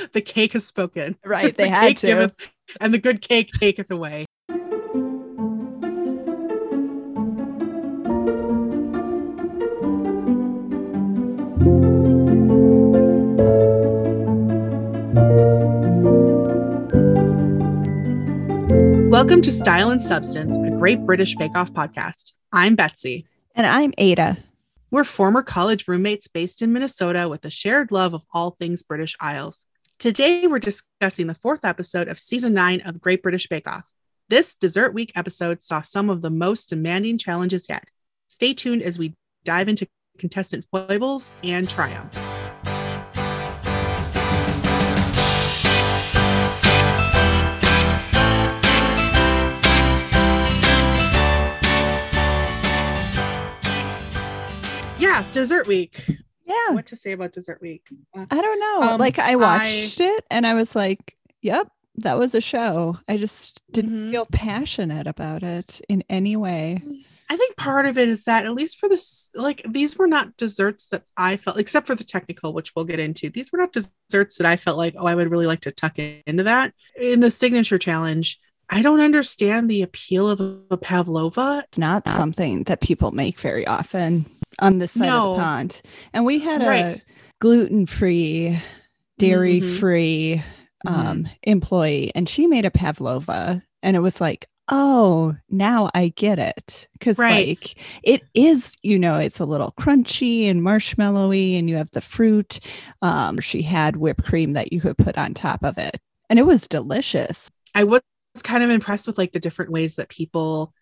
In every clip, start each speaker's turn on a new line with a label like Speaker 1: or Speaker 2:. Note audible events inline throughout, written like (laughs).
Speaker 1: (laughs) the cake has spoken.
Speaker 2: Right. They
Speaker 1: The
Speaker 2: had to.
Speaker 1: giveth, and the good cake taketh away. Welcome to Style and Substance, a great British Bake Off podcast. I'm Betsy.
Speaker 2: And I'm Ada.
Speaker 1: We're former college roommates based in Minnesota with a shared love of all things British Isles. Today, we're discussing the fourth episode of season nine of Great British Bake Off. This Dessert Week episode saw some of the most demanding challenges yet. Stay tuned as we dive into contestant foibles and triumphs. Yeah, Dessert Week.
Speaker 2: Yeah.
Speaker 1: What to say about Dessert Week? Uh,
Speaker 2: I don't know.
Speaker 1: Um,
Speaker 2: like I
Speaker 1: I-
Speaker 2: watched it and I was like, yep, that was a show. I just didn't
Speaker 1: Mhm.
Speaker 2: feel passionate about it in any way.
Speaker 1: I think part of it is that at least for this, like these were not desserts that I felt, except for the technical, which we'll get into. These were not desserts that I felt like, oh, I would really like to tuck into that. In the signature challenge, I don't understand the appeal of a pavlova.
Speaker 2: It's not something that people make very often on this side of the pond. And we had a gluten free, dairy free
Speaker 1: Mhm.
Speaker 2: um, employee, and she made a pavlova, and it was like, oh, now I get it. Because,
Speaker 1: Right.
Speaker 2: like, it is, you know, it's a little crunchy and marshmallowy, and you have the fruit. Um, she had whipped cream that you could put on top of it, and it was delicious.
Speaker 1: I was kind of impressed with like the different ways that people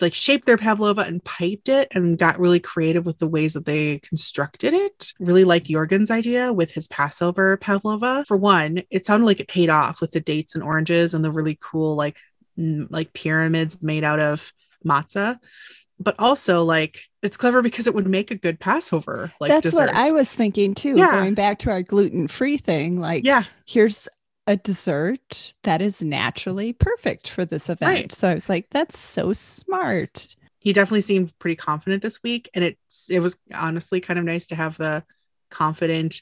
Speaker 1: like shaped their pavlova and piped it and got really creative with the ways that they constructed it. Really liked Jurgen's idea with his Passover pavlova. For one, it sounded like it paid off with the dates and oranges and the really cool like like pyramids made out of matzah. But also like it's clever because it would make a good Passover like
Speaker 2: That's
Speaker 1: dessert.
Speaker 2: what I was thinking too.
Speaker 1: Yeah.
Speaker 2: Going back to our gluten free thing, like,
Speaker 1: yeah,
Speaker 2: here's a dessert that is naturally perfect for this event.
Speaker 1: Right.
Speaker 2: So I was like, that's so smart.
Speaker 1: he definitely seemed pretty confident this week and it's it was honestly kind of nice to have the confident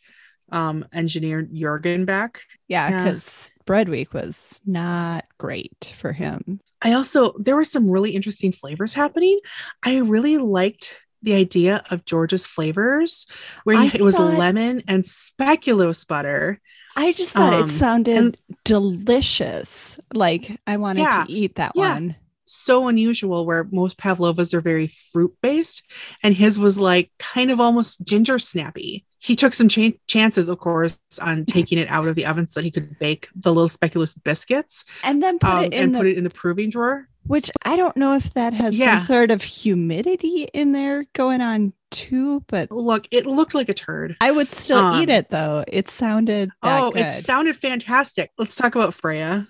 Speaker 1: um engineer Jurgen back.
Speaker 2: Yeah,
Speaker 1: Yeah.
Speaker 2: because bread week was not great for him.
Speaker 1: I also there were some really interesting flavors happening. I really liked the idea of George's flavors where you- it was
Speaker 2: thought-
Speaker 1: lemon and speculoos butter.
Speaker 2: I just thought
Speaker 1: Um,
Speaker 2: it sounded
Speaker 1: and-
Speaker 2: delicious. Like I wanted
Speaker 1: Yeah,
Speaker 2: to eat that
Speaker 1: yeah.
Speaker 2: one.
Speaker 1: So unusual where most pavlovas are very fruit based and his was like kind of almost ginger snappy. He took some cha- chances of course on (laughs) taking it out of the oven so that he could bake the little speculoos biscuits
Speaker 2: And then put
Speaker 1: um,
Speaker 2: it in
Speaker 1: and
Speaker 2: the
Speaker 1: put it in the proving drawer.
Speaker 2: which I don't know if that has
Speaker 1: Yeah.
Speaker 2: some sort of humidity in there going on too, but
Speaker 1: Look, it looked like a turd.
Speaker 2: I would still
Speaker 1: Um,
Speaker 2: eat it though. It sounded that
Speaker 1: Oh,
Speaker 2: good.
Speaker 1: it sounded fantastic. Let's talk about Freya.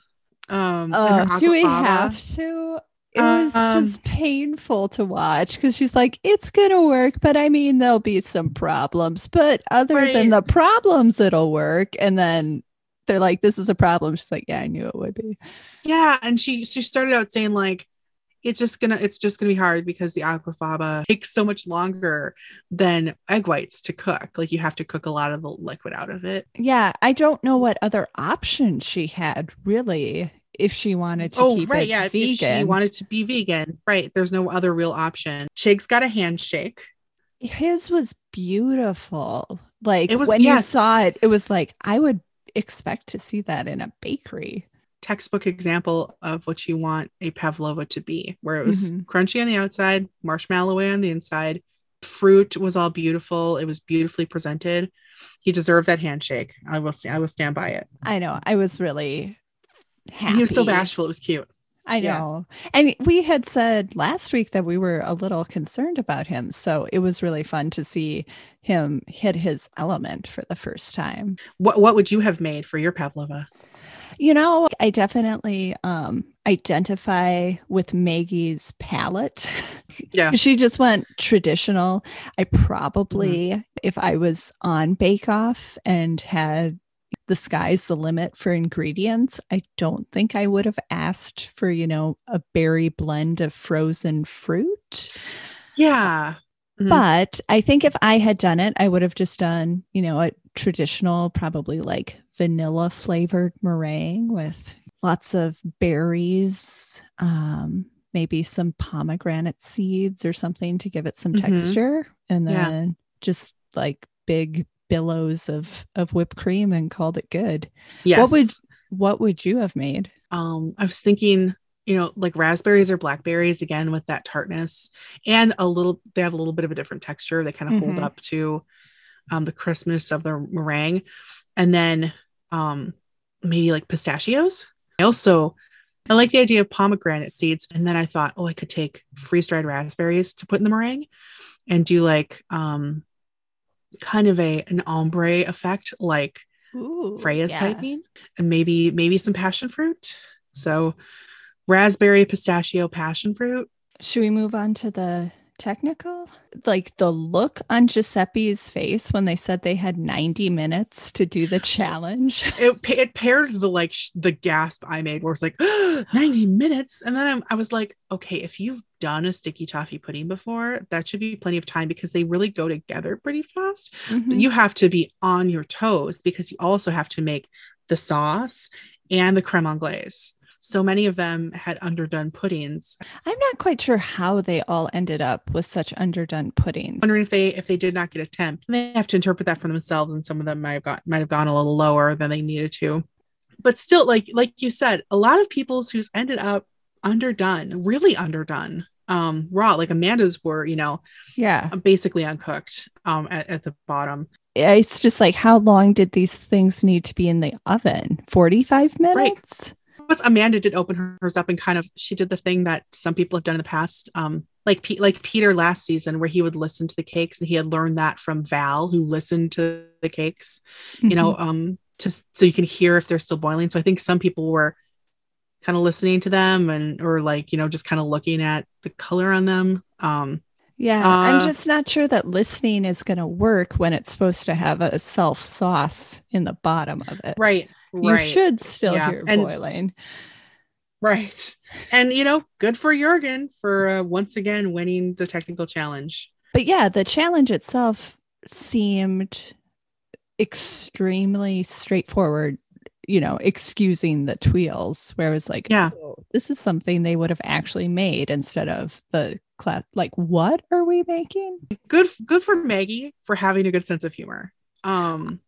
Speaker 1: Um,
Speaker 2: Oh, do we have to? It was
Speaker 1: Um,
Speaker 2: just painful to watch because she's like, it's gonna work, but I mean, there'll be some problems. But other than the problems, it'll work. And then they're like, this is a problem. She's like, yeah, I knew it would be.
Speaker 1: Yeah, and she she started out saying like it's just gonna it's just gonna be hard because the aquafaba takes so much longer than egg whites to cook. Like you have to cook a lot of the liquid out of it.
Speaker 2: Yeah, I don't know what other option she had really if she wanted to
Speaker 1: oh,
Speaker 2: keep
Speaker 1: right,
Speaker 2: it
Speaker 1: yeah. If she wanted to be vegan, right? There's no other real option. Chig's got a handshake.
Speaker 2: His was beautiful. Like
Speaker 1: It was-
Speaker 2: when you saw it, it was like I would expect to see that in a bakery.
Speaker 1: Textbook example of what you want a pavlova to be, where it was
Speaker 2: Mhm.
Speaker 1: crunchy on the outside, marshmallowy on the inside. Fruit was all beautiful. It was beautifully presented. He deserved that handshake. I will I will stand by it.
Speaker 2: I know. I was really happy.
Speaker 1: He was so bashful. It was cute.
Speaker 2: I
Speaker 1: Yeah.
Speaker 2: know. And we had said last week that we were a little concerned about him. So it was really fun to see him hit his element for the first time.
Speaker 1: What what would you have made for your pavlova?
Speaker 2: You know, I definitely um identify with Maggie's palate.
Speaker 1: Yeah. (laughs)
Speaker 2: she just went traditional. I probably if I was on Bake Off and had the sky's the limit for ingredients, I don't think I would have asked for, you know, a berry blend of frozen fruit.
Speaker 1: Yeah. Mhm.
Speaker 2: But I think if I had done it, I would have just done, you know, a traditional, probably like vanilla flavored meringue with lots of berries, um, maybe some pomegranate seeds or something to give it some
Speaker 1: Mhm.
Speaker 2: texture, and
Speaker 1: Yeah.
Speaker 2: then just like big billows of of whipped cream and called it good.
Speaker 1: Yes.
Speaker 2: What would what would you have made?
Speaker 1: um I was thinking, you know, like raspberries or blackberries again with that tartness and a little they have a little bit of a different texture. They kind of hold
Speaker 2: Mhm.
Speaker 1: up to um the crispness of the meringue. And then um maybe like pistachios. I also I like the idea of pomegranate seeds. And then I thought, oh, I could take freeze-dried raspberries to put in the meringue and do like um kind of a an ombre effect like
Speaker 2: Ooh,
Speaker 1: Freya's
Speaker 2: yeah.
Speaker 1: piping, and maybe maybe some passion fruit. So raspberry, pistachio, passion fruit.
Speaker 2: Should we move on to the technical? Like the look on Giuseppe's face when they said they had 90 minutes to do the challenge. (laughs)
Speaker 1: It, it paired the like sh- the gasp I made where it's like (gasps) 90 minutes. And then I'm, I was like, okay, if you've done a sticky toffee pudding before, that should be plenty of time because they really go together pretty fast.
Speaker 2: Mhm.
Speaker 1: You have to be on your toes because you also have to make the sauce and the creme anglaise. So many of them had underdone puddings
Speaker 2: I'm not quite sure how they all ended up with such underdone puddings.
Speaker 1: wondering if they if they did not get a temp they have to interpret that for themselves and some of them might have got might have gone a little lower than they needed to but still like like you said a lot of people's who's ended up underdone really underdone um raw like amanda's were you know
Speaker 2: Yeah.
Speaker 1: basically uncooked um at, at the bottom
Speaker 2: It's just like, how long did these things need to be in the oven? 45 minutes?
Speaker 1: but amanda did open hers up and kind of she did the thing that some people have done in the past um like Pe- like peter last season where he would listen to the cakes and he had learned that from val who listened to the cakes you know
Speaker 2: Mhm.
Speaker 1: um to so you can hear if they're still boiling so i think some people were kind of listening to them and or like you know just kind of looking at the color on them um
Speaker 2: Yeah. I'm
Speaker 1: Uh,
Speaker 2: just not sure that listening is going to work when it's supposed to have a self sauce in the bottom of it.
Speaker 1: right
Speaker 2: You
Speaker 1: right
Speaker 2: should still
Speaker 1: Yeah,
Speaker 2: hear
Speaker 1: and-
Speaker 2: boiling.
Speaker 1: right and you know good for jurgen for uh, once again winning the technical challenge
Speaker 2: But yeah, the challenge itself seemed extremely straightforward, you know, excusing the tuiles, where it was like,
Speaker 1: Yeah.
Speaker 2: "Oh, this is something they would have actually made instead of the class. Like, what are we making?
Speaker 1: good good for maggie for having a good sense of humor um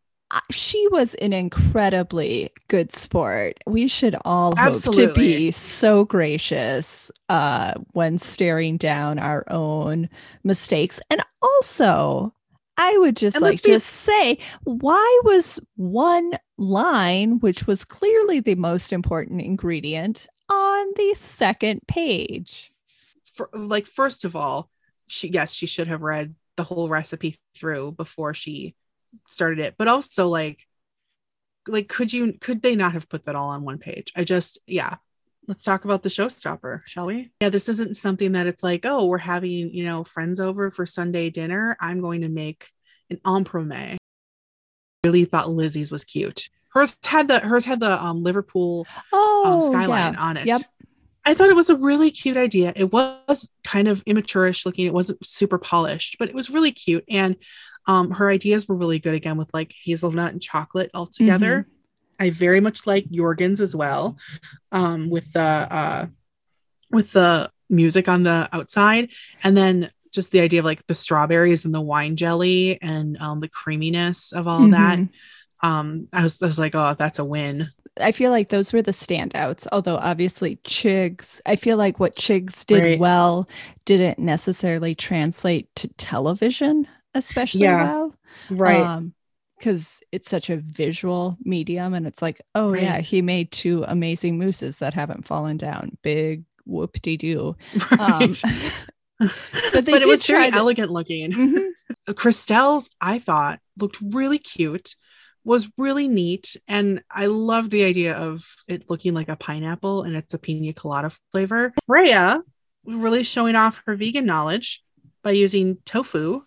Speaker 2: She was an incredibly good sport. We should all hope to
Speaker 1: Absolutely.
Speaker 2: be so gracious uh, when staring down our own mistakes. And also, I would just
Speaker 1: And
Speaker 2: like
Speaker 1: let's be-
Speaker 2: say, why was one line, which was clearly the most important ingredient, on the second page?
Speaker 1: for, like first of all she yes she should have read the whole recipe through before she started it but also like like could you could they not have put that all on one page? I just yeah. Let's talk about the showstopper shall we? Yeah this isn't something that it's like oh we're having you know friends over for sunday dinner. I'm going to make an entremet really thought lizzie's was cute hers had the hers had the um liverpool
Speaker 2: Oh,
Speaker 1: um, skyline
Speaker 2: yeah.
Speaker 1: on it.
Speaker 2: Yep.
Speaker 1: I thought it was a really cute idea. It was kind of immature-ish looking. It wasn't super polished, but it was really cute. And um, her ideas were really good again with like hazelnut and chocolate all together.
Speaker 2: Mm-hmm.
Speaker 1: I very much like Jurgen's as well, um, with the uh, with the music on the outside, and then just the idea of like the strawberries and the wine jelly and um, the creaminess of all of that. Um, I was I was like, oh, that's a win.
Speaker 2: I feel like those were the standouts. Although obviously Chigs, I feel like what Chigs did
Speaker 1: Right.
Speaker 2: well didn't necessarily translate to television especially
Speaker 1: Yeah.
Speaker 2: well. Um because it's such a visual medium and it's like, oh yeah, he made two amazing mousses that haven't fallen down. Big whoop de doo. (laughs)
Speaker 1: Right.
Speaker 2: Um, (laughs)
Speaker 1: but,
Speaker 2: they
Speaker 1: it was very
Speaker 2: to-
Speaker 1: elegant looking.
Speaker 2: mhm. (laughs)
Speaker 1: Crystelle's, I thought, looked really cute, was really neat, and I loved the idea of it looking like a pineapple and it's a pina colada flavor. Freya really showing off her vegan knowledge by using tofu.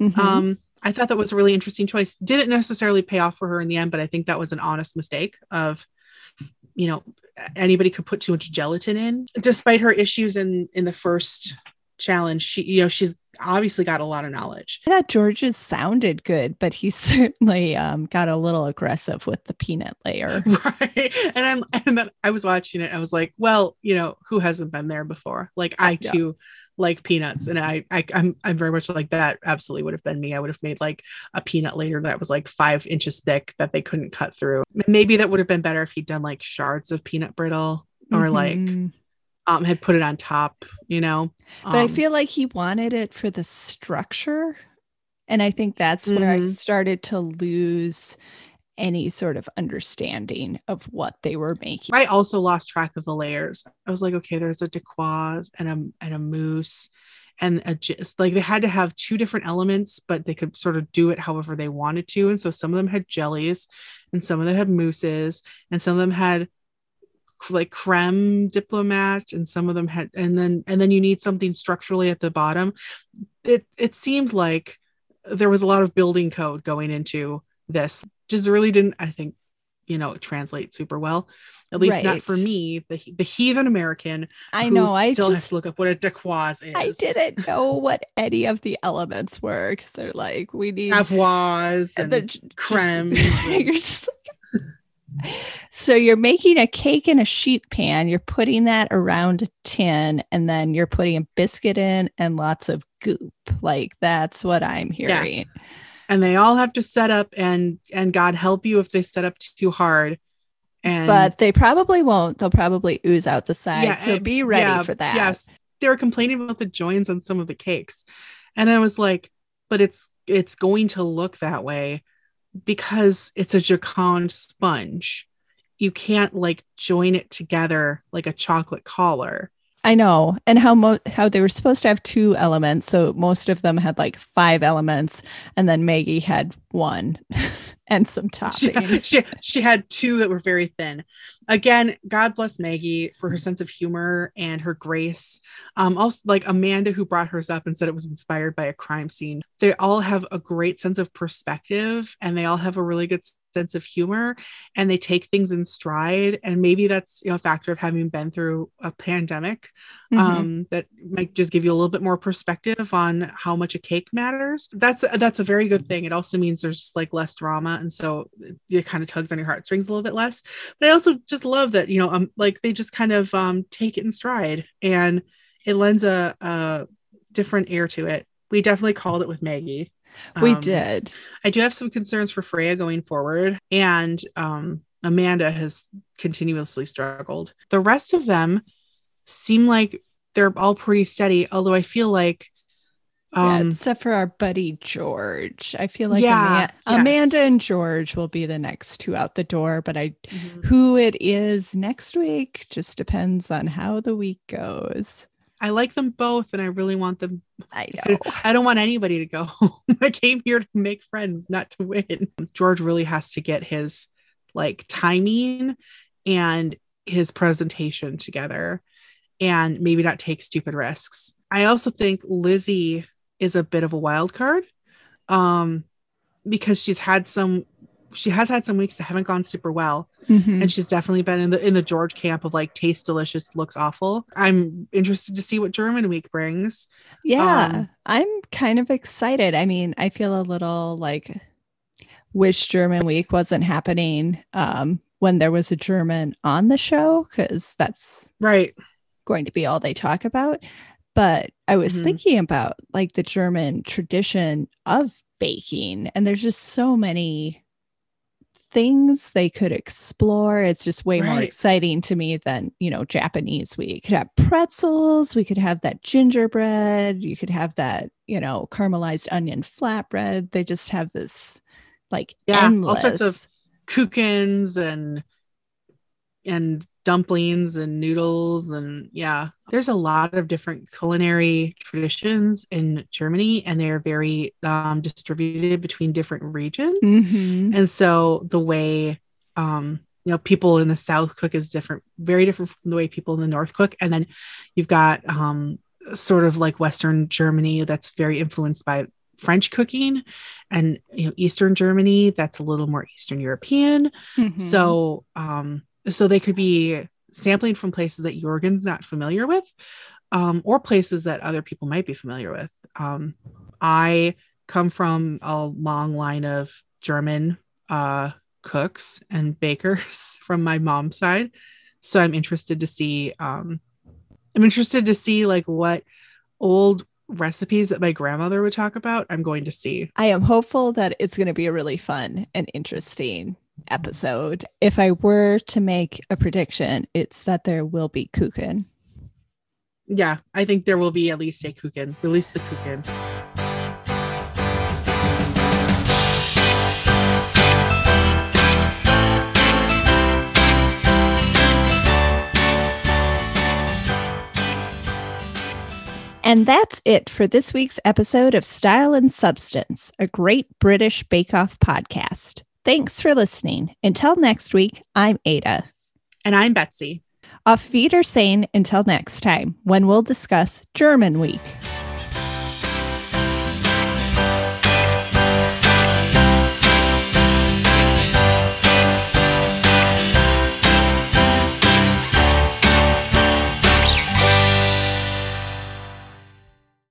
Speaker 2: Mhm.
Speaker 1: Um, I thought that was a really interesting choice. Didn't necessarily pay off for her in the end, but I think that was an honest mistake of, you know, anybody could put too much gelatin in. Despite her issues in in the first challenge. She, you know, she's obviously got a lot of knowledge.
Speaker 2: Thought George's sounded good, but he (laughs) certainly um, got a little aggressive with the peanut layer. (laughs)
Speaker 1: Right. And I'm and then I was watching it. I was like, well, you know, who hasn't been there before? Like I
Speaker 2: Yeah.
Speaker 1: too like peanuts. And I, I I'm I'm very much like that. Absolutely would have been me. I would have made like a peanut layer that was like five inches thick that they couldn't cut through. Maybe that would have been better if he'd done like shards of peanut brittle or like
Speaker 2: Mhm.
Speaker 1: Um had put it on top, you know.
Speaker 2: but I
Speaker 1: Um,
Speaker 2: feel like he wanted it for the structure. And I think that's where I
Speaker 1: Mhm.
Speaker 2: started to lose any sort of understanding of what they were making.
Speaker 1: I also lost track of the layers. I was like, okay, there's a dacquoise and a and a mousse and a just like they had to have two different elements, but they could sort of do it however they wanted to. And so some of them had jellies and some of them had mousses and some of them had like creme diplomat and some of them had and then and then you need something structurally at the bottom. It it seemed like there was a lot of building code going into this. Just really didn't I think you know translate super well at least not for me the, the heathen american
Speaker 2: I know. I
Speaker 1: still
Speaker 2: just
Speaker 1: to look up what a dacquoise is
Speaker 2: I didn't know what any of the elements were because they're like we need
Speaker 1: avoise
Speaker 2: and
Speaker 1: and
Speaker 2: they're just-
Speaker 1: creme (laughs)
Speaker 2: you're just like- so you're making a cake in a sheet pan. You're putting that around a tin, and then you're putting a biscuit in and lots of goop. Like that's what I'm
Speaker 1: Yeah.
Speaker 2: hearing.
Speaker 1: and they all have to set up and and god help you if they set up too hard and
Speaker 2: But they probably won't. They'll probably ooze out the side.
Speaker 1: Yeah,
Speaker 2: so be ready
Speaker 1: yeah,
Speaker 2: for that.
Speaker 1: yes they were complaining about the joins on some of the cakes and i was like but it's it's going to look that way because it's a jacquard sponge you can't like join it together like a chocolate collar
Speaker 2: I know. And how mo- how they were supposed to have two elements. So most of them had like five elements, and then Maggie had one (laughs) and some (laughs)
Speaker 1: she, (laughs) she, she had two that were very thin. Again, God bless Maggie for her sense of humor and her grace. Um, also like Amanda, who brought hers up and said it was inspired by a crime scene. They all have a great sense of perspective and they all have a really good sense of humor and they take things in stride. And maybe that's you know a factor of having been through a pandemic
Speaker 2: Mhm.
Speaker 1: um, that might just give you a little bit more perspective on how much a cake matters. That's that's a very good thing. It also means there's just like less drama, and so it kind of tugs on your heartstrings a little bit less. But I also just love that you know, um, like they just kind of um take it in stride, and it lends a, a different air to it. We definitely called it with Maggie.
Speaker 2: We
Speaker 1: Um,
Speaker 2: did.
Speaker 1: I do have some concerns for Freya going forward, and um, Amanda has continuously struggled. The rest of them seem like they're all pretty steady, although I feel like,
Speaker 2: yeah,
Speaker 1: um,
Speaker 2: except for our buddy George. I feel like
Speaker 1: Yeah,
Speaker 2: Ama-
Speaker 1: yes.
Speaker 2: Amanda and George will be the next two out the door, but I
Speaker 1: mhm.
Speaker 2: who it is next week just depends on how the week goes.
Speaker 1: I like them both, and I really want them.
Speaker 2: I know. (laughs)
Speaker 1: I don't want anybody to go home. (laughs) I came here to make friends, not to win. George really has to get his like timing and his presentation together and maybe not take stupid risks. I also think Lizzie is a bit of a wild card um because she's had some she has had some weeks that haven't gone super well
Speaker 2: Mhm.
Speaker 1: and she's definitely been in the in the George camp of like tastes delicious looks awful. I'm interested to see what German week brings.
Speaker 2: Yeah,
Speaker 1: Um,
Speaker 2: I'm kind of excited. I mean, I feel a little like wish German week wasn't happening um, when there was a German on the show because that's
Speaker 1: Right.
Speaker 2: going to be all they talk about. But I was
Speaker 1: Mhm.
Speaker 2: thinking about like the German tradition of baking, and there's just so many things they could explore. It's just way more exciting to me than, you know, Japanese. We could have pretzels, we could have that gingerbread, you could have that, you know, caramelized onion flatbread. They just have this like
Speaker 1: Yeah, all sorts of- Kuchens and and dumplings and noodles and yeah there's a lot of different culinary traditions in germany and they're very um, distributed between different regions
Speaker 2: Mhm.
Speaker 1: and so the way um you know people in the south cook is different very different from the way people in the north cook and then you've got um sort of like western germany that's very influenced by french cooking and you know eastern germany that's a little more eastern european
Speaker 2: Mhm.
Speaker 1: so um so they could be sampling from places that jurgen's not familiar with um, or places that other people might be familiar with. Um, I come from a long line of German uh, cooks and (laughs) bakers from my mom's side, so I'm interested to see. Um, I'm interested to see like what old recipes that my grandmother would talk about. I'm going to see.
Speaker 2: I am hopeful that it's going to be a really fun and interesting episode. If I were to make a prediction, it's that there will be kuchen.
Speaker 1: Yeah, I think there will be at least a kuchen. Release the kuchen.
Speaker 2: And that's it for this week's episode of Style and Substance, a great British Bake Off podcast. Thanks for listening. Until next week, I'm Ada.
Speaker 1: And I'm Betsy.
Speaker 2: Auf Wiedersehen until next time, when we'll discuss German Week.